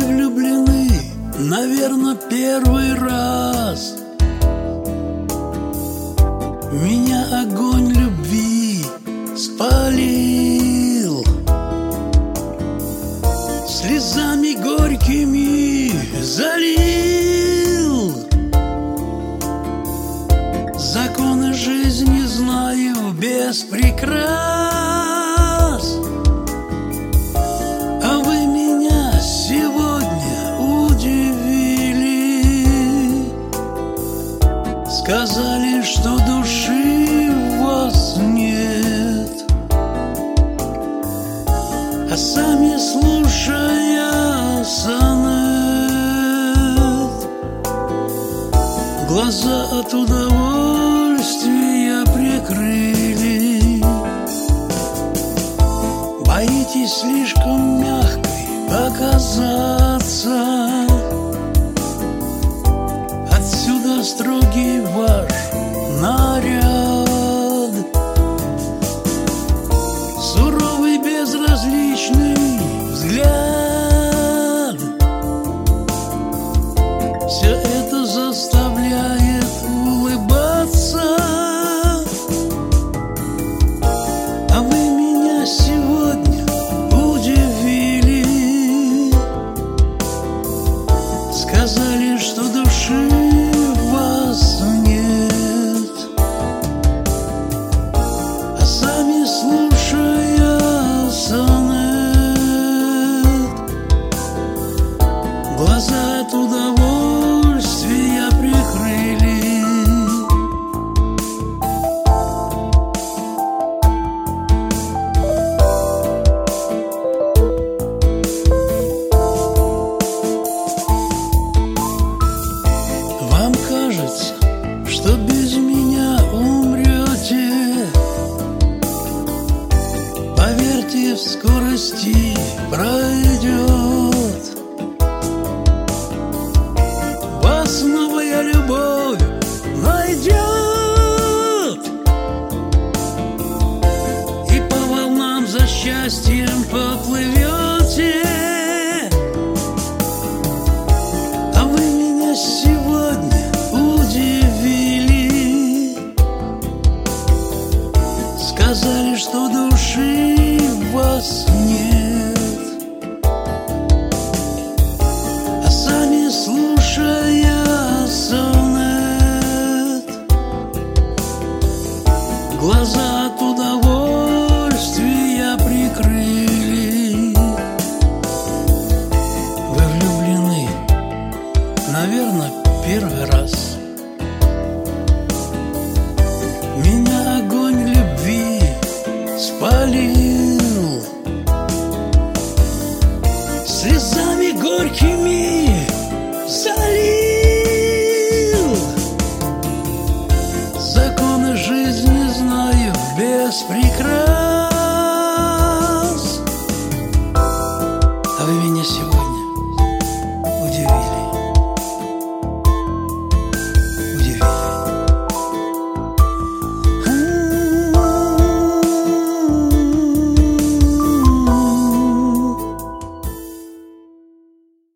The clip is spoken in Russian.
Влюблены, наверное, первый раз. Меня огонь любви спалил. Слезами горькими залил. Законы жизни знаю без прикрас Сказали, что души в вас нет. А сами слушая сонет. Глаза от удовольствия прикрыли. Боитесь слишком Глаза от удовольствия прикрыли. Вам кажется, что без меня умрете. Поверьте, в скорости счастьем поплывете. А вы меня сегодня удивили. Сказали, что души в вас нет. А сами слушая сонет. Глаза Наверное, первый раз. Меня огонь любви спалил. Слезами горькими залил. Законы жизни знаю без прикрас.